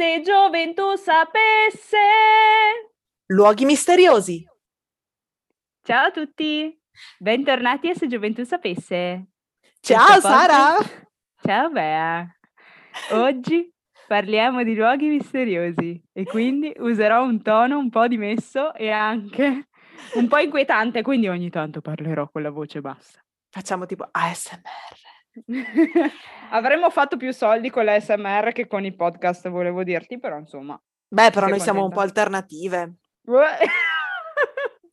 Se gioventù sapesse. Luoghi misteriosi. Ciao a tutti, bentornati a Se gioventù sapesse. Ciao Questo Sara. podcast- Ciao Bea. Oggi parliamo di luoghi misteriosi e quindi userò un tono un po' dimesso e anche un po' inquietante, quindi ogni tanto parlerò con la voce bassa. Facciamo tipo ASMR. Avremmo fatto più soldi con la SMR che con i podcast, volevo dirti, però insomma. Beh, però noi siamo un po' contenta? alternative.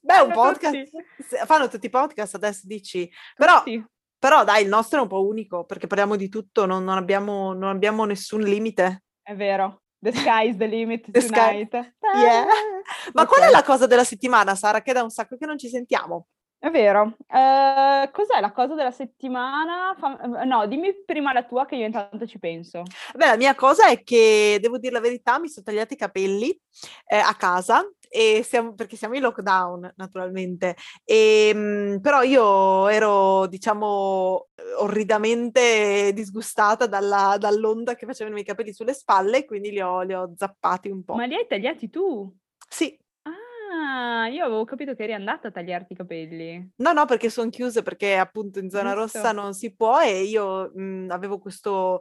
Beh, un Fanno podcast. tutti. Fanno tutti i podcast adesso dici. Però, però dai, il nostro è un po' unico perché parliamo di tutto, non, non abbiamo, non abbiamo nessun limite. È vero. The sky is the limit The sky- tonight. Yeah. Ma qual è la cosa della settimana, Sara? Che è da un sacco che non ci sentiamo. È vero. Eh, cos'è la cosa della settimana? Fam- no, dimmi prima la tua che io intanto ci penso. Beh, la mia cosa è che, devo dire la verità, mi sono tagliati i capelli eh, a casa e siamo, perché siamo in lockdown, naturalmente. E, mh, però io ero, diciamo, orridamente disgustata dalla- dall'onda che facevano i miei capelli sulle spalle, quindi li ho, li ho zappati un po'. Ma li hai tagliati tu? Sì, Ah, io avevo capito che eri andata a tagliarti i capelli. no, no, perché sono chiuse, perché appunto in zona rossa Giusto. non si può e io mh, avevo questo,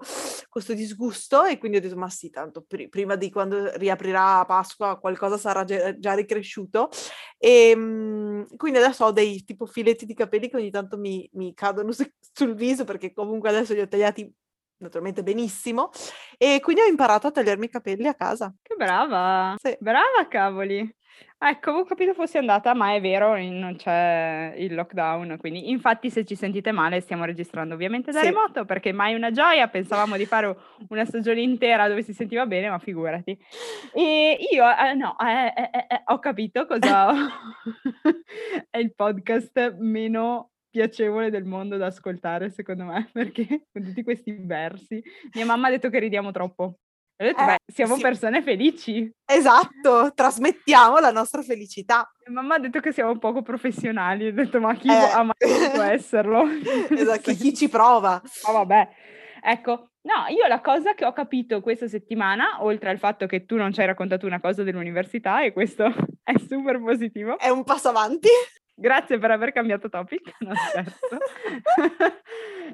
questo disgusto e quindi ho detto, ma sì, tanto pri- prima di quando riaprirà Pasqua qualcosa sarà già, già ricresciuto. E mh, quindi adesso ho dei tipo filetti di capelli che ogni tanto mi, mi cadono su- sul viso perché comunque adesso li ho tagliati naturalmente benissimo e quindi ho imparato a tagliarmi i capelli a casa. Che brava! Sì. Brava, cavoli! Ecco, avevo capito fossi andata, ma è vero, non c'è il lockdown, quindi infatti se ci sentite male stiamo registrando ovviamente da Sì. remoto, perché mai una gioia, pensavamo di fare una stagione intera dove si sentiva bene, ma figurati. E io, eh, no, eh, eh, eh, eh, ho capito cosa è il podcast meno piacevole del mondo da ascoltare, secondo me, perché con tutti questi versi. Mia mamma ha detto che ridiamo troppo. E ho detto, Eh, beh, siamo sì. persone felici. Esatto, trasmettiamo la nostra felicità. Mia mamma ha detto che siamo poco professionali. Ho detto, ma chi Eh. può, ah, ma può esserlo? Esatto, chi, ci prova. Ma vabbè, ecco, no, io la cosa che ho capito questa settimana, oltre al fatto che tu non ci hai raccontato una cosa dell'università, e questo è super positivo, È un passo avanti. grazie per aver cambiato topic, non scherzo,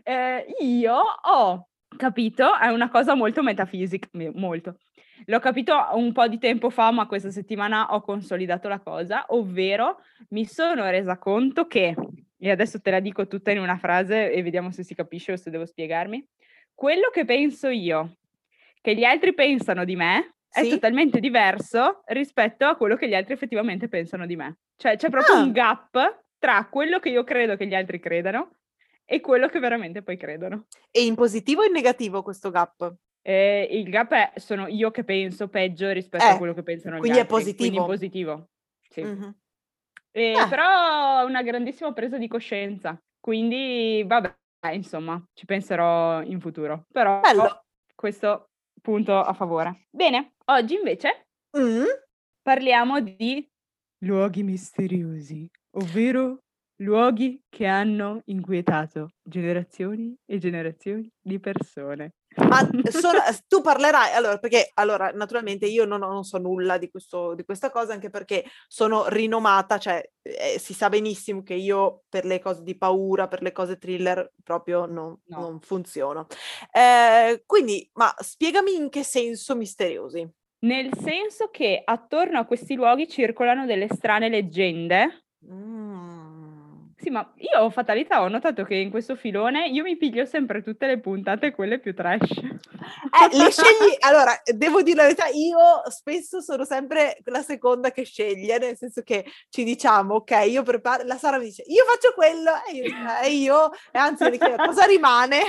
Eh, io ho capito, è una cosa molto metafisica, me- molto. L'ho capito un po' di tempo fa, ma questa settimana ho consolidato la cosa, ovvero mi sono resa conto che, e adesso te la dico tutta in una frase e vediamo se si capisce o se devo spiegarmi, quello che penso io, che gli altri pensano di me, è Sì. totalmente diverso rispetto a quello che gli altri effettivamente pensano di me. Cioè c'è proprio Ah. un gap tra quello che io credo che gli altri credano e quello che veramente poi credono. E in positivo o in negativo questo gap? E il gap è sono io che penso peggio rispetto Eh, a quello che pensano gli quindi è altri. Quindi positivo. positivo. Sì. Mhm. E Ah. Però è una grandissima presa di coscienza. Quindi, vabbè, insomma, ci penserò in futuro. Però Bello. questo punto a favore. Bene, oggi invece Mm. parliamo di luoghi misteriosi, ovvero luoghi che hanno inquietato generazioni e generazioni di persone. Ma sono- tu parlerai, allora, perché allora, naturalmente io non, non so nulla di, questo, di questa cosa, anche perché sono rinomata, cioè eh, si sa benissimo che io per le cose di paura, per le cose thriller, proprio non, No. non funziono. Eh, quindi, ma spiegami in che senso misteriosi. Nel senso che attorno a questi luoghi circolano delle strane leggende. Mm. Sì, ma io fatalità, ho notato che in questo filone io mi piglio sempre tutte le puntate, quelle più trash. Eh, le scegli, allora, devo dire la verità, io spesso sono sempre la seconda che sceglie, nel senso che ci diciamo, ok, io preparo, la Sara mi dice, io faccio quello, e io, e io e anzi le chiedo cosa rimane,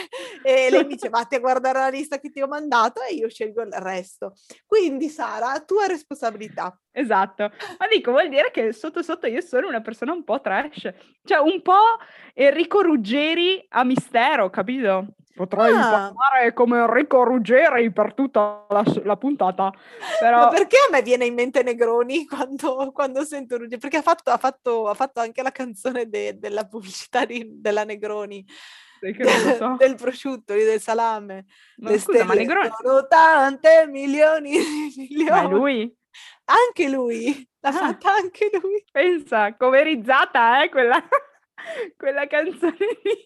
e lei mi dice, vatti a guardare la lista che ti ho mandato, e io scelgo il resto. Quindi Sara, tua responsabilità. Esatto, ma dico, vuol dire che sotto sotto io sono una persona un po' trash, cioè un po' Enrico Ruggeri a mistero, capito? Potrei Ah. parlare come Enrico Ruggeri per tutta la, la puntata, Ma però perché a me viene in mente Negroni quando, quando sento Ruggeri? Perché ha fatto, ha fatto- ha fatto anche la canzone de- della pubblicità di- della Negroni. So. del prosciutto, del salame. Ma scusa, ma Negroni sono tante milioni di ma è milioni. lui? Anche lui, l'ha Ah. fatta anche lui. Pensa, coverizzata, eh, quella quella canzone lì.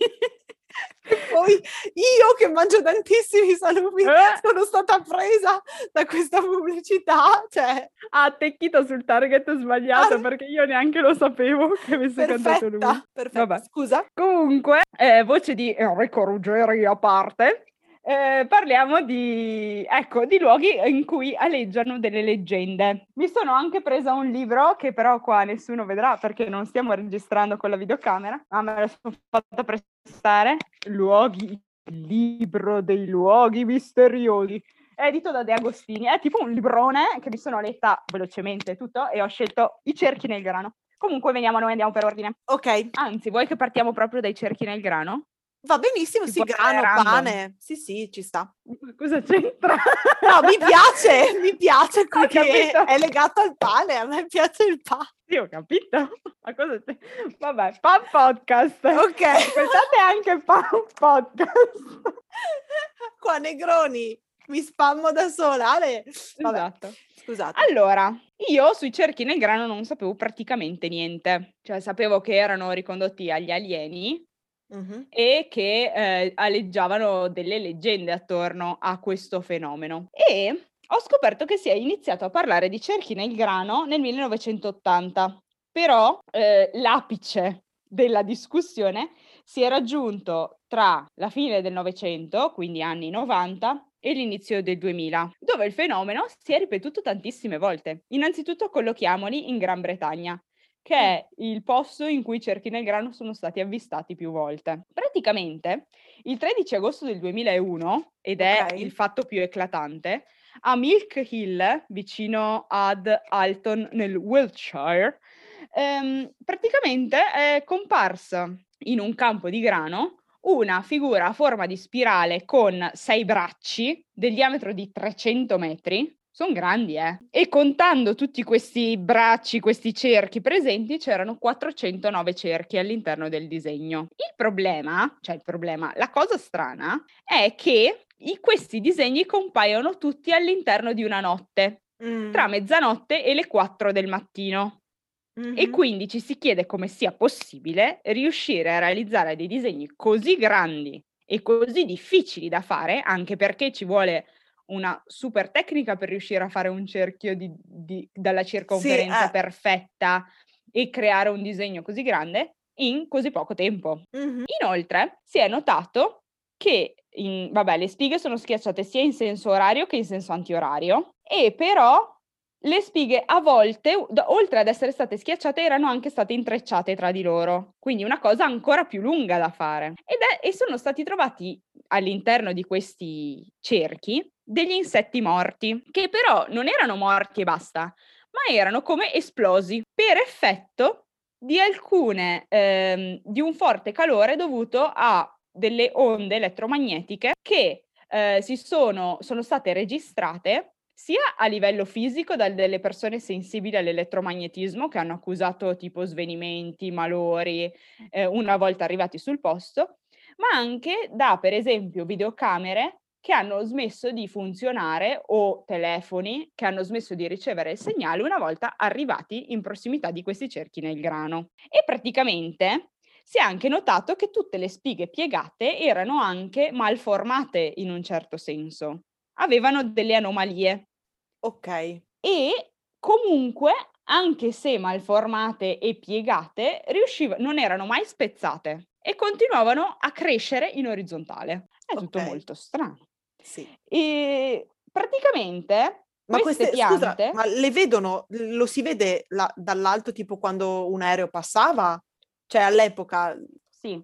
E poi io che mangio tantissimi salumi Eh, sono stata presa da questa pubblicità, cioè ha attecchito sul target sbagliato Ah. perché io neanche lo sapevo che avesse cantato lui. Vabbè. Scusa? Comunque, eh, voce di Enrico Ruggeri a parte, eh, parliamo di, ecco, di luoghi in cui aleggiano delle leggende. Mi sono anche presa un libro che però qua nessuno vedrà perché non stiamo registrando con la videocamera, ma me lo sono fatta prestare. Luoghi, libro dei luoghi misteriosi. È edito da De Agostini, è tipo un librone che mi sono letta velocemente tutto e ho scelto i cerchi nel grano. Comunque veniamo noi, andiamo per ordine. Ok, Anzi, vuoi che partiamo proprio dai cerchi nel grano? Va benissimo, Si sì, grano, random. pane. Sì, sì, ci sta. Cosa c'entra? No, mi piace, mi piace perché è legato al pane, a me piace il pane. Sì, ho capito. Ma cosa c'è? Vabbè, fan podcast. Ok. Ascoltate anche fan podcast. Qua Negroni, mi spammo da sola. Ale. Vabbè, Esatto. scusate. Allora, io sui cerchi nel grano non sapevo praticamente niente. Cioè, sapevo che erano ricondotti agli alieni Mhm. e che eh, aleggiavano delle leggende attorno a questo fenomeno. E ho scoperto che si è iniziato a parlare di cerchi nel grano nel 1980, però eh, l'apice della discussione si è raggiunto tra la fine del Novecento, quindi anni 90, e l'inizio del 2000, dove il fenomeno si è ripetuto tantissime volte. Innanzitutto collochiamoli in Gran Bretagna, che è il posto in cui i cerchi nel grano sono stati avvistati più volte. Praticamente, il 13 agosto del 2001, ed è Ok. il fatto più eclatante, a Milk Hill, vicino ad Alton nel Wiltshire, ehm, praticamente è comparsa in un campo di grano una figura a forma di spirale con sei bracci del diametro di 300 metri. Sono grandi, eh. E contando tutti questi bracci, questi cerchi presenti, c'erano 409 cerchi all'interno del disegno. Il problema, cioè il problema, la cosa strana è che i- questi disegni compaiono tutti all'interno di una notte, Mm. tra mezzanotte e le 4 del mattino. E Mhm. quindi ci si chiede come sia possibile riuscire a realizzare dei disegni così grandi e così difficili da fare, anche perché ci vuole una super tecnica per riuscire a fare un cerchio di- di- dalla circonferenza eh. perfetta e creare un disegno così grande in così poco tempo. Mhm. Inoltre si è notato che in- vabbè, le spighe sono schiacciate sia in senso orario che in senso antiorario e però le spighe a volte, oltre ad essere state schiacciate, erano anche state intrecciate tra di loro, quindi una cosa ancora più lunga da fare. Ed è- e sono stati trovati all'interno di questi cerchi degli insetti morti, che però non erano morti e basta, ma erano come esplosi per effetto di alcune ehm, di un forte calore dovuto a delle onde elettromagnetiche che eh, si sono, sono state registrate sia a livello fisico da delle persone sensibili all'elettromagnetismo che hanno accusato tipo svenimenti, malori eh, una volta arrivati sul posto, ma anche da per esempio videocamere che hanno smesso di funzionare o telefoni che hanno smesso di ricevere il segnale una volta arrivati in prossimità di questi cerchi nel grano. E praticamente si è anche notato che tutte le spighe piegate erano anche malformate in un certo senso, avevano delle anomalie Ok. e comunque, anche se malformate e piegate, riusciva- non erano mai spezzate e continuavano a crescere in orizzontale. È tutto Ok. molto strano. Sì. E praticamente Ma queste, queste, scusa, piante, ma le vedono, lo si vede la- dall'alto tipo quando un aereo passava? Cioè all'epoca, sì,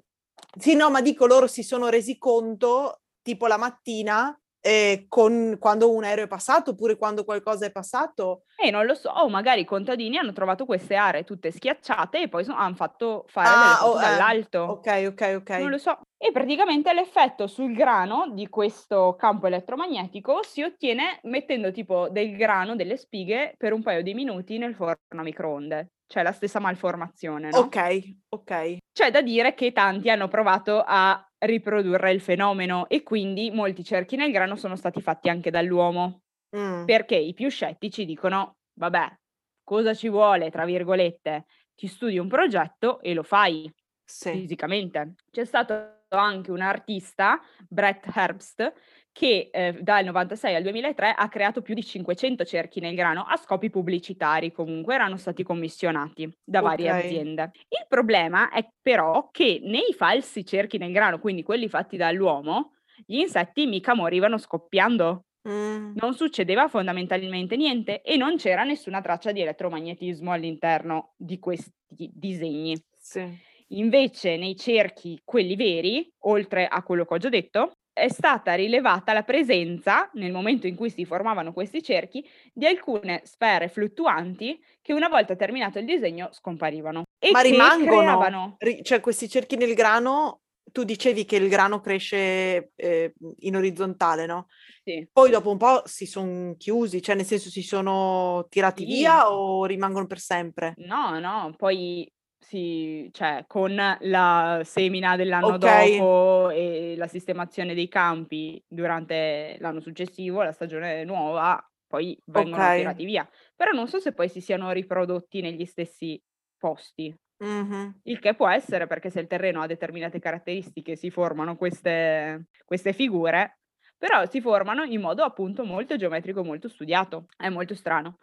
sì no, ma dico loro si sono resi conto tipo la mattina eh, con, quando un aereo è passato oppure quando qualcosa è passato? e non lo so, o magari i contadini hanno trovato queste aree tutte schiacciate e poi hanno fatto fare Ah, oh, eh, dall'alto. Ok, ok, ok. Non lo so. E praticamente l'effetto sul grano di questo campo elettromagnetico si ottiene mettendo tipo del grano, delle spighe, per un paio di minuti nel forno a microonde. Cioè la stessa malformazione, no? Ok, ok. C'è da dire che tanti hanno provato a riprodurre il fenomeno e quindi molti cerchi nel grano sono stati fatti anche dall'uomo. Mm. Perché i più scettici dicono, vabbè, cosa ci vuole, tra virgolette, ti studi un progetto e lo fai Sì. fisicamente. C'è stato anche un artista, Brett Herbst, che eh, dal 96 al 2003 ha creato più di 500 cerchi nel grano a scopi pubblicitari, comunque erano stati commissionati da varie Ok. aziende. Il problema è però che nei falsi cerchi nel grano, quindi quelli fatti dall'uomo, gli insetti mica morivano scoppiando. Mm. Non succedeva fondamentalmente niente e non c'era nessuna traccia di elettromagnetismo all'interno di questi disegni. Sì. Invece nei cerchi, quelli veri, oltre a quello che ho già detto, è stata rilevata la presenza, nel momento in cui si formavano questi cerchi, di alcune sfere fluttuanti che una volta terminato il disegno scomparivano. E Ma rimangono, creavano... cioè questi cerchi nel grano, tu dicevi che il grano cresce eh, in orizzontale, no? Sì. Poi dopo un po' si sono chiusi, cioè nel senso si sono tirati Sì. via o rimangono per sempre? No, no, poi sì, cioè con la semina dell'anno Ok. dopo e la sistemazione dei campi durante l'anno successivo, la stagione nuova, poi vengono Ok. tirati via. Però non so se poi si siano riprodotti negli stessi posti. Mhm. Il che può essere perché se il terreno ha determinate caratteristiche si formano queste, queste figure, però si formano in modo appunto molto geometrico, molto studiato. È molto strano.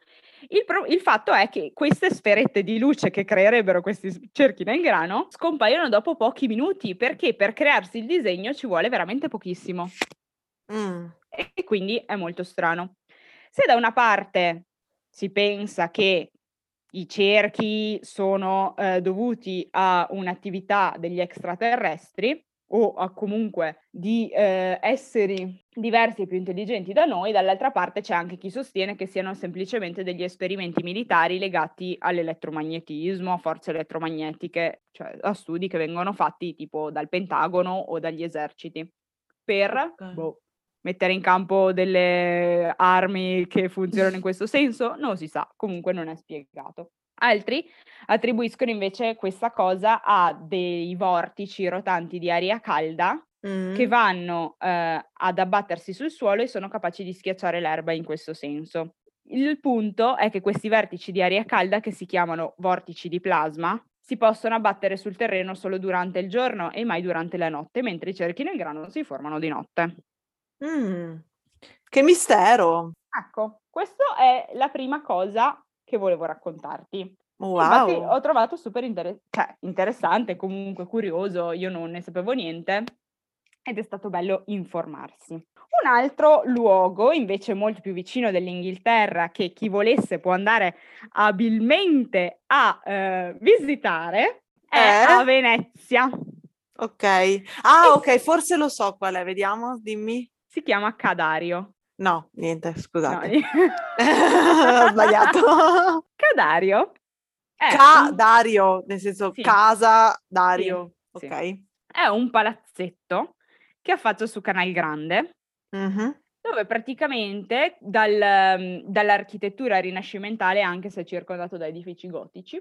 Il, pro- il fatto è che queste sferette di luce che creerebbero questi cerchi nel grano scompaiono dopo pochi minuti perché per crearsi il disegno ci vuole veramente pochissimo Mm. e e quindi è molto strano. Se da una parte si pensa che i cerchi sono eh, dovuti a un'attività degli extraterrestri o a comunque di eh, esseri diversi e più intelligenti da noi, dall'altra parte c'è anche chi sostiene che siano semplicemente degli esperimenti militari legati all'elettromagnetismo, a forze elettromagnetiche, cioè a studi che vengono fatti tipo dal Pentagono o dagli eserciti per Ok. boh, mettere in campo delle armi che funzionano in questo senso? Non si sa, comunque non è spiegato. Altri attribuiscono invece questa cosa a dei vortici rotanti di aria calda che Mm. vanno eh, ad abbattersi sul suolo e sono capaci di schiacciare l'erba in questo senso. Il punto è che questi vertici di aria calda, che si chiamano vortici di plasma, si possono abbattere sul terreno solo durante il giorno e mai durante la notte, mentre i cerchi nel grano si formano di notte. Mm. Che mistero! Ecco, questa è la prima cosa che volevo raccontarti. Infatti Wow! ho trovato super inter- cioè, interessante, comunque curioso, io non ne sapevo niente ed è stato bello informarsi. Un altro luogo, invece molto più vicino dell'Inghilterra, che chi volesse può andare abilmente a eh, visitare, è Eh? a Venezia. Ok. Ah, ok, forse lo so qual è, vediamo, dimmi. si chiama Cadario. No, niente, No, scusate. Ho sbagliato. Cadario è Ca un- Dario, nel senso Sì. casa Dario. sì. Ok. è un palazzetto che affaccia su Canal Grande, Mhm. dove praticamente dal, mm, dall'architettura rinascimentale, anche se è circondato da edifici gotici,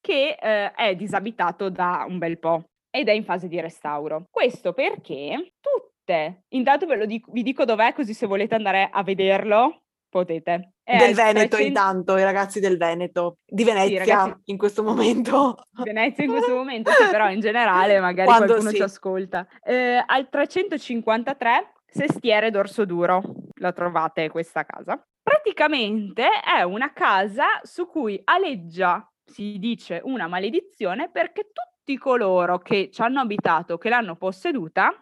che eh, è disabitato da un bel po' ed è in fase di restauro. Questo perché tutte, intanto ve lo dico, vi dico dov'è così se volete andare a vederlo potete. È Del Veneto 300 intanto, i ragazzi del Veneto, di Venezia ragazzi- in questo momento. Venezia in questo momento, sì, però in generale magari Quando qualcuno sì. ci ascolta. Eh, al 353 Sestiere d'Orso Duro, la trovate questa casa. Praticamente è una casa su cui aleggia, si dice, una maledizione perché tutti coloro che ci hanno abitato, che l'hanno posseduta,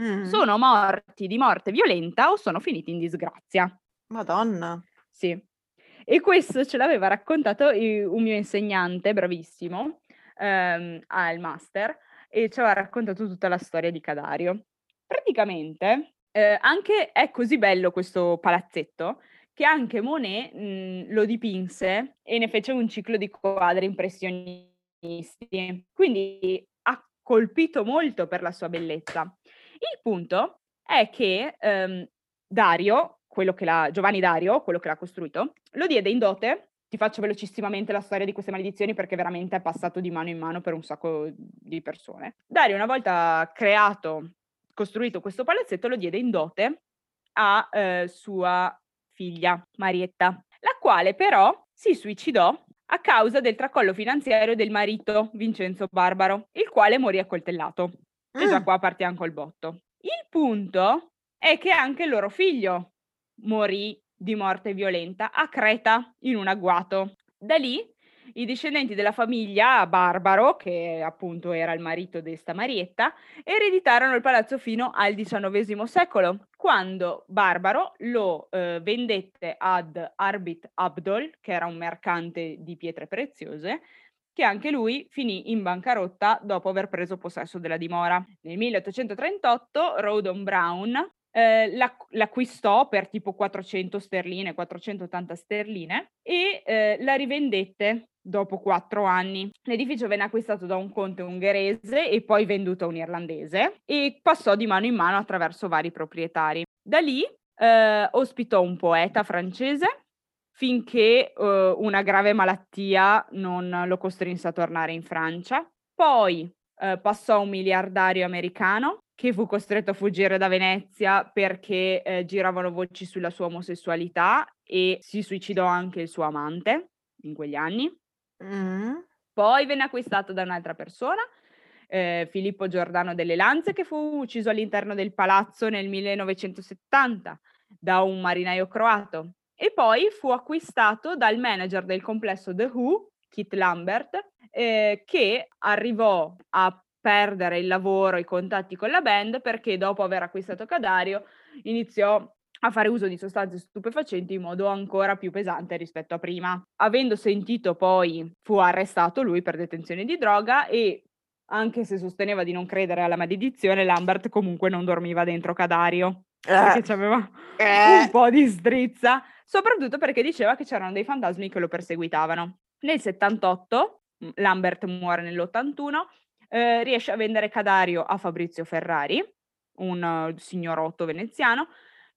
Mm. sono morti di morte violenta o sono finiti in disgrazia. Madonna. Sì. E questo ce l'aveva raccontato un mio insegnante, bravissimo, ehm, al master, e ci aveva raccontato tutta la storia di Cadario. Praticamente, eh, anche è così bello questo palazzetto che anche Monet mh, lo dipinse e ne fece un ciclo di quadri impressionisti. Quindi ha colpito molto per la sua bellezza. Il punto è che ehm, Dario, quello che l'ha, Giovanni Dario, quello che l'ha costruito, lo diede in dote ti faccio velocissimamente la storia di queste maledizioni perché veramente è passato di mano in mano per un sacco di persone. Dario, una volta creato, costruito questo palazzetto, lo diede in dote a eh, sua figlia Marietta, la quale però si suicidò a causa del tracollo finanziario del marito Vincenzo Barbaro, il quale morì accoltellato. E già Mm. qua partiamo col botto. Il punto è che anche il loro figlio morì di morte violenta a Creta in un agguato. Da lì i discendenti della famiglia Barbaro, che appunto era il marito di sta Marietta, ereditarono il palazzo fino al XIX secolo, quando Barbaro lo eh, vendette ad Arbit Abdol, che era un mercante di pietre preziose, che anche lui finì in bancarotta dopo aver preso possesso della dimora. Nel 1838 Rawdon Brown eh, l'acqu- l'acquistò per tipo 400 sterline, 480 sterline e eh, la rivendette dopo quattro anni. L'edificio venne acquistato da un conte ungherese e poi venduto a un irlandese e passò di mano in mano attraverso vari proprietari. Da lì eh, ospitò un poeta francese finché eh, una grave malattia non lo costrinse a tornare in Francia. Poi eh, passò a un miliardario americano che fu costretto a fuggire da Venezia perché eh, giravano voci sulla sua omosessualità e si suicidò anche il suo amante in quegli anni. Mm. Poi venne acquistato da un'altra persona, eh, Filippo Giordano delle Lanze, che fu ucciso all'interno del palazzo nel 1970 da un marinaio croato. E poi fu acquistato dal manager del complesso The Who, Kit Lambert, eh, che arrivò a perdere il lavoro, i contatti con la band, perché dopo aver acquistato Cadario iniziò a fare uso di sostanze stupefacenti in modo ancora più pesante rispetto a prima. Avendo sentito poi fu arrestato lui per detenzione di droga e anche se sosteneva di non credere alla maledizione, Lambert comunque non dormiva dentro Cadario perché Eh, aveva eh. un po' di strizza, soprattutto perché diceva che c'erano dei fantasmi che lo perseguitavano. Nel 78, m- Lambert muore nell'81, eh, riesce a vendere Cadario a Fabrizio Ferrari, un eh, signorotto veneziano,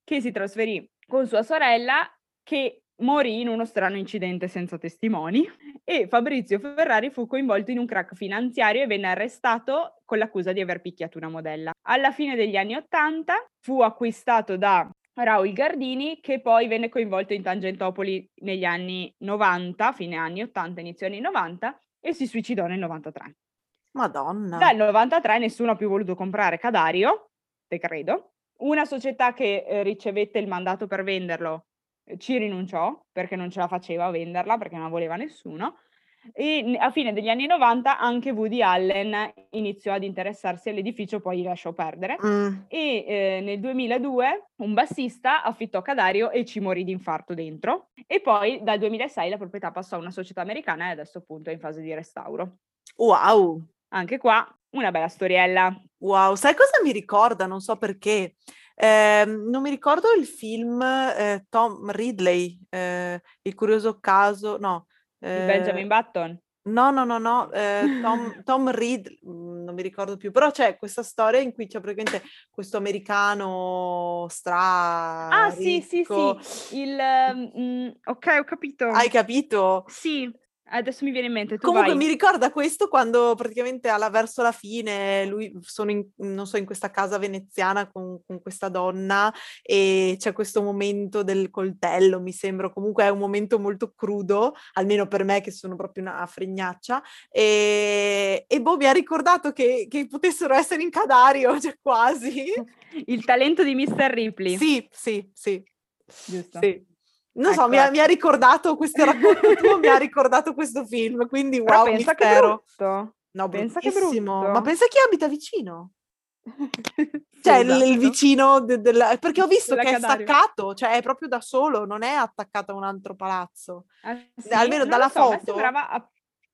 che si trasferì con sua sorella, che morì in uno strano incidente senza testimoni e Fabrizio Ferrari fu coinvolto in un crack finanziario e venne arrestato con l'accusa di aver picchiato una modella. Alla fine degli anni Ottanta fu acquistato da Raul Gardini che poi venne coinvolto in Tangentopoli negli anni 90, fine anni 80, inizio anni 90 e si suicidò nel 93. Madonna. Dal 93 nessuno ha più voluto comprare Cadario, te credo. Una società che eh, ricevette il mandato per venderlo eh, ci rinunciò perché non ce la faceva a venderla perché non la voleva nessuno. E a fine degli anni 90 anche Woody Allen iniziò ad interessarsi all'edificio, poi lasciò perdere. Mm. E eh, nel 2002 un bassista affittò Cadario e ci morì di infarto dentro. E poi dal 2006 la proprietà passò a una società americana e adesso appunto è in fase di restauro. Wow. Anche qua una bella storiella. Wow, sai cosa mi ricorda? Non so perché. Ehm, non mi ricordo il film eh, Tom Ridley, eh, Il curioso caso, no. Di eh, Benjamin Button. No, no, no, no, eh, Tom, Tom Reed, mm, non mi ricordo più, però c'è questa storia in cui c'è praticamente questo americano stra Ah, sì, sì, sì. Il, mm, ok, ho capito. Hai capito? Sì, adesso mi viene in mente. Comunque vai. mi ricorda questo quando praticamente alla, verso la fine lui sono in, non so, in questa casa veneziana con, con questa donna e c'è questo momento del coltello, mi sembra, comunque è un momento molto crudo, almeno per me che sono proprio una fregnaccia e, e boh mi ha ricordato che, che potessero essere in Cadario, cioè quasi. Il talento di Mr. Ripley. Sì, sì, sì, Giusto. sì. Non so, Ecco, mi ha, mi ha ecco. ricordato questo racconto tuo, mi ha ricordato questo film, quindi Però wow, pensa che mistero. brutto. No, Pensa che brutto. Ma pensa chi abita vicino? Cioè, il, il esatto. vicino de- della... Perché ho visto Della che è staccato, cioè è proprio da solo, non è attaccato a un altro palazzo. Ah, sì? almeno Non dalla so, foto. sembrava... a-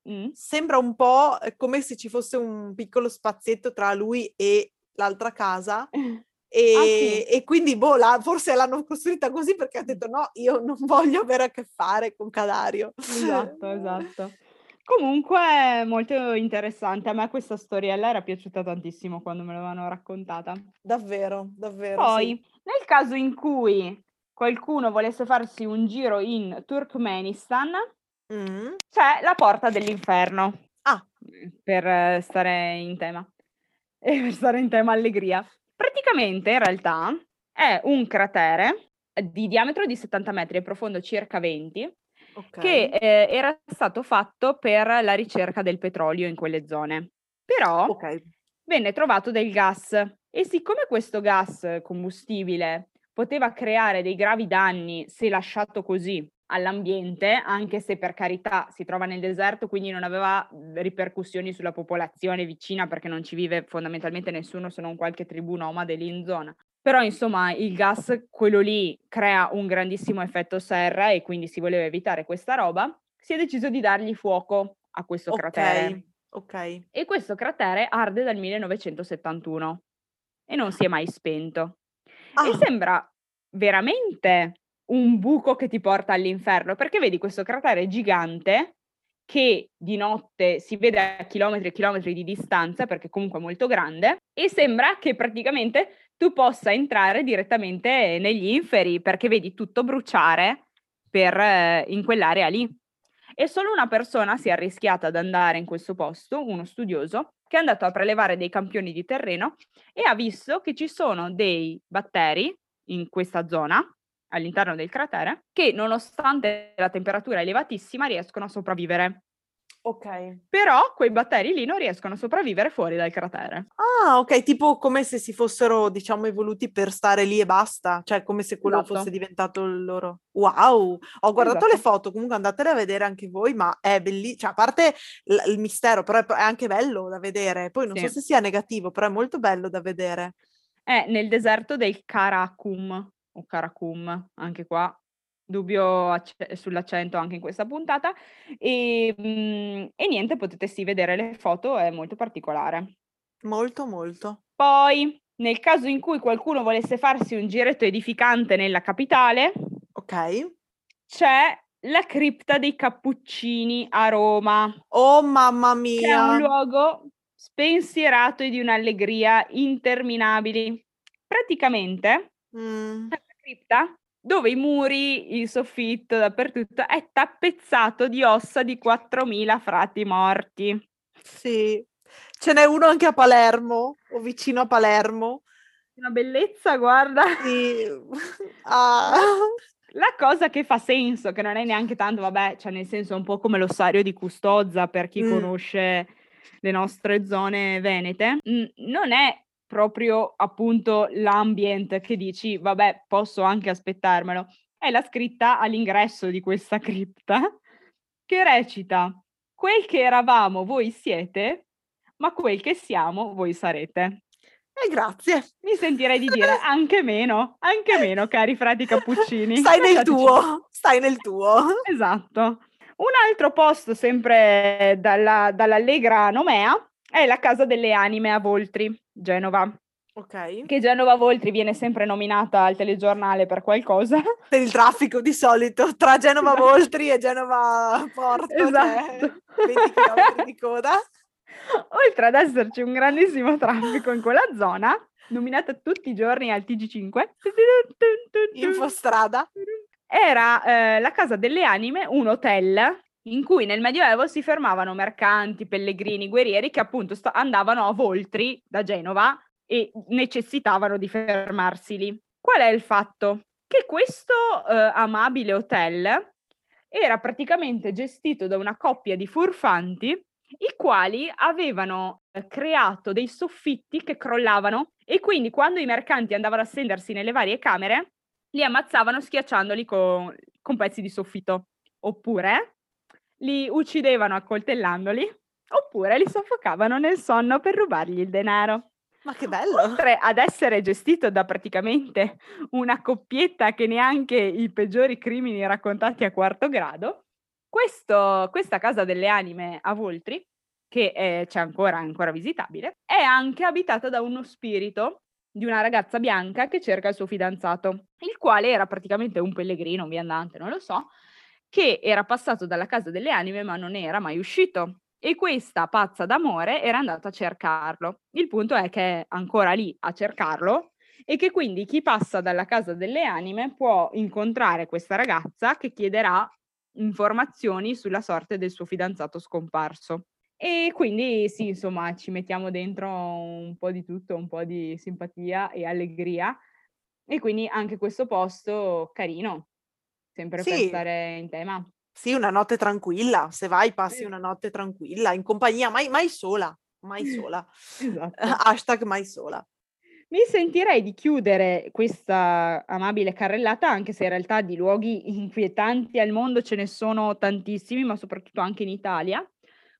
Mm? Sembra un po' come se ci fosse un piccolo spazietto tra lui e l'altra casa. E, Ah, sì. e quindi, boh, la- forse l'hanno costruita così perché ha detto no, io non voglio avere a che fare con Cadario. Esatto, esatto. Comunque molto interessante, a me questa storiella era piaciuta tantissimo quando me l'avevano raccontata. Davvero, davvero. Poi, sì. nel caso in cui qualcuno volesse farsi un giro in Turkmenistan, Mh. c'è la porta dell'inferno. Ah. Per stare in tema. E per stare in tema allegria. Praticamente, in realtà, è un cratere di diametro di 70 metri e profondo circa 20, che Okay. eh, era stato fatto per la ricerca del petrolio in quelle zone. Però Okay. venne trovato del gas e siccome questo gas combustibile poteva creare dei gravi danni se lasciato così all'ambiente, anche se per carità si trova nel deserto, quindi non aveva ripercussioni sulla popolazione vicina perché non ci vive fondamentalmente nessuno se non qualche tribù nomade lì in zona. Però insomma il gas, quello lì, crea un grandissimo effetto serra e quindi si voleva evitare questa roba, si è deciso di dargli fuoco a questo cratere. Okay, okay. E questo cratere arde dal 1971 e non si è mai spento. E Ah! sembra veramente un buco che ti porta all'inferno, perché vedi questo cratere gigante che di notte si vede a chilometri e chilometri di distanza, perché comunque è molto grande, e sembra che praticamente tu possa entrare direttamente negli inferi, perché vedi tutto bruciare per in quell'area lì. E solo una persona si è arrischiata ad andare in questo posto, uno studioso, che è andato a prelevare dei campioni di terreno e ha visto che ci sono dei batteri in questa zona, all'interno del cratere, che nonostante la temperatura elevatissima riescono a sopravvivere. Okay. Però quei batteri lì non riescono a sopravvivere fuori dal cratere. Ah, okay, tipo come se si fossero, diciamo, evoluti per stare lì e basta, cioè come se quello Esatto. fosse diventato il loro wow! Ho guardato le Esatto. foto, comunque andatele a vedere anche voi, ma è belli cioè a parte l il mistero, però è è anche bello da vedere. Poi non so Sì. se sia negativo, però è molto bello da vedere. È nel deserto del Karakum o Karakum, anche qua dubbio acce sull'accento anche in questa puntata. Ehm, e niente, potete sì vedere le foto, è molto particolare. Molto, molto. Poi, nel caso in cui qualcuno volesse farsi un giretto edificante nella capitale Okay. c'è la cripta dei Cappuccini a Roma. Oh mamma Che è un mia! luogo spensierato e di un'allegria interminabili. Praticamente Mh. una cripta dove i muri, il soffitto, dappertutto è tappezzato di ossa di 4000 frati morti. Sì. Ce n'è uno anche a Palermo, o vicino a Palermo. Una bellezza, guarda. Sì. Ah. La cosa che fa senso, che non è neanche tanto, vabbè, cioè nel senso un po' come l'ossario di Custozza per chi Mh. conosce le nostre zone venete, non è proprio appunto l'ambient che dici: "Vabbè, posso anche aspettarmelo." È la scritta all'ingresso di questa cripta che recita: "Quel che eravamo voi siete, ma quel che siamo voi sarete." Eh, grazie. Mi sentirei di dire anche meno, anche meno cari frati cappuccini. Stai nel tuo, stai nel tuo. Esatto. Un altro posto sempre dalla dall'allegra nomea è la Casa delle Anime a Voltri, Genova. Okay. Che Genova Voltri viene sempre nominata al telegiornale per qualcosa. Per il traffico di solito, tra Genova Esatto. Voltri e Genova Porto c'è Esatto. 20 chilometri di coda. Oltre ad esserci un grandissimo traffico in quella zona, nominata tutti i giorni al TG5 Infostrada. era, ehm, la Casa delle Anime, un hotel in cui nel Medioevo si fermavano mercanti, pellegrini, guerrieri che appunto sta andavano a Voltri da Genova e necessitavano di fermarsi lì. Qual è il fatto? Che questo, uhm, amabile hotel era praticamente gestito da una coppia di furfanti, i quali avevano, ehm, creato dei soffitti che crollavano e quindi quando i mercanti andavano a stendersi nelle varie camere, li ammazzavano schiacciandoli con con pezzi di soffitto. Oppure li uccidevano accoltellandoli, oppure li soffocavano nel sonno per rubargli il denaro. Ma che bello! Oltre ad essere gestito da praticamente una coppietta che neanche i peggiori crimini raccontati a quarto grado, questo questa Casa delle Anime a Voltri, che, ehm, c'è ancora, è ancora visitabile, è anche abitata da uno spirito di una ragazza bianca che cerca il suo fidanzato, il quale era praticamente un pellegrino, un viandante, non lo so, che era passato dalla Casa delle Anime ma non era mai uscito. E questa pazza d'amore era andata a cercarlo. Il punto è che è ancora lì a cercarlo e che quindi chi passa dalla Casa delle Anime può incontrare questa ragazza che chiederà informazioni sulla sorte del suo fidanzato scomparso. E quindi sì, insomma, ci mettiamo dentro un po' di tutto, un po' di simpatia e allegria. E quindi anche questo posto carino, sempre per Sì. stare in tema. Sì, una notte tranquilla. Se vai passi Sì. una notte tranquilla, in compagnia, mai mai sola, mai sola. Esatto. Hashtag mai sola. Mi sentirei di chiudere questa amabile carrellata, anche se in realtà di luoghi inquietanti al mondo ce ne sono tantissimi, ma soprattutto anche in Italia,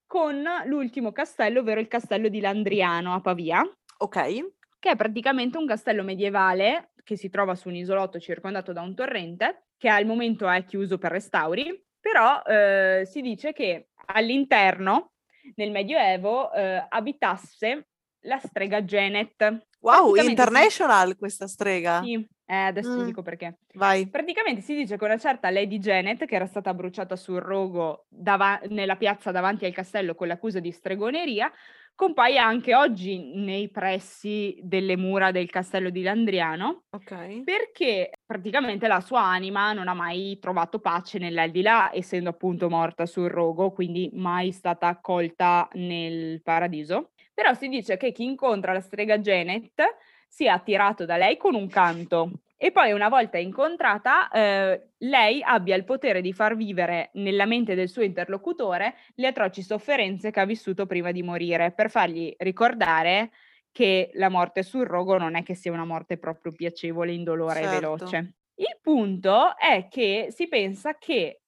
con l'ultimo castello, ovvero il castello di Landriano a Pavia, Okay. Che è praticamente un castello medievale che si trova su un isolotto circondato da un torrente, che al momento è chiuso per restauri, però eh, si dice che all'interno, nel Medioevo, eh, abitasse la strega Janet. Wow, Praticamente si- international questa strega. Sì, eh, adesso ti Mh. dico perché. Vai. Praticamente si dice che una certa Lady Janet, che era stata bruciata sul rogo dava- nella piazza davanti al castello con l'accusa di stregoneria, compaia anche oggi nei pressi delle mura del castello di Landriano, Okay. perché praticamente la sua anima non ha mai trovato pace nell'aldilà, essendo appunto morta sul rogo, quindi mai stata accolta nel paradiso. Però si dice che chi incontra la strega Janet sia attirato da lei con un canto e poi una volta incontrata eh, lei abbia il potere di far vivere nella mente del suo interlocutore le atroci sofferenze che ha vissuto prima di morire, per fargli ricordare che la morte sul rogo non è che sia una morte proprio piacevole, indolore e Certo. veloce. Il punto è che si pensa che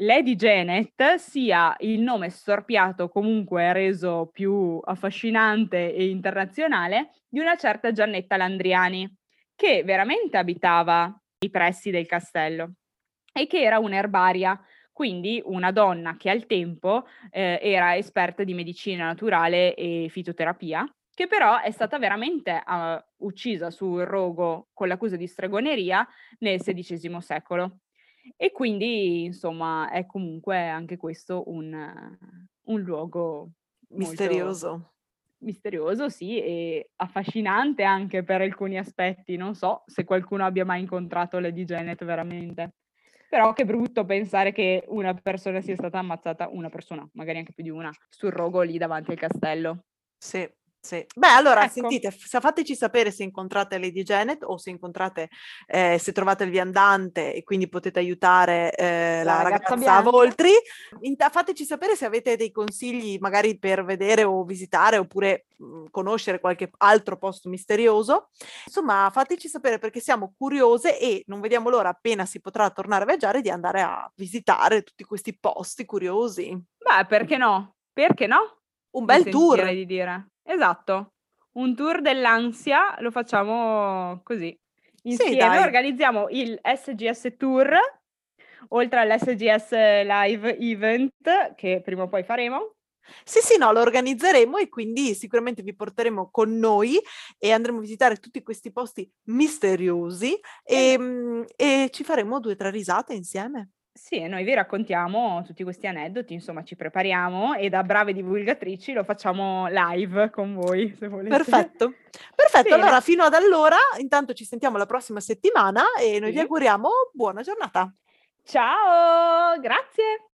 Lady Janet sia il nome storpiato, comunque reso più affascinante e internazionale, di una certa Giannetta Landriani, che veramente abitava i pressi del castello e che era un'erbaria, quindi una donna che al tempo eh, era esperta di medicina naturale e fitoterapia, che però è stata veramente eh, uccisa sul rogo con l'accusa di stregoneria nel XVI secolo. E quindi, insomma, è comunque anche questo un, un luogo Misterioso. Misterioso, sì, e affascinante anche per alcuni aspetti. Non so se qualcuno abbia mai incontrato Lady Janet veramente. Però che brutto pensare che una persona sia stata ammazzata, una persona, magari anche più di una, sul rogo lì davanti al castello. Sì, sì. Beh, allora Ecco. sentite, fateci sapere se incontrate Lady Janet o se incontrate, eh, se trovate il viandante e quindi potete aiutare eh, La la ragazza ragazza. Voltri. Inta- fateci sapere se avete dei consigli magari per vedere o visitare oppure mh, conoscere qualche altro posto misterioso. Insomma, fateci sapere perché siamo curiose e non vediamo l'ora appena si potrà tornare a viaggiare di andare a visitare tutti questi posti curiosi. Beh, perché no? Perché no? Un bel tour. di dire. Esatto. Un tour dell'ansia lo facciamo così. Insieme dai. organizziamo il SGS Tour, oltre all'SGS Live Event, che prima o poi faremo. Sì, sì, no, lo organizzeremo e quindi sicuramente vi porteremo con noi e andremo a visitare tutti questi posti misteriosi e, mm, e ci faremo due o tre risate insieme. Sì, e noi vi raccontiamo tutti questi aneddoti, insomma, ci prepariamo e da brave divulgatrici lo facciamo live con voi, se volete. Perfetto. Perfetto, Bene. allora fino ad allora, intanto ci sentiamo la prossima settimana e noi vi Sì. auguriamo buona giornata. Ciao, grazie.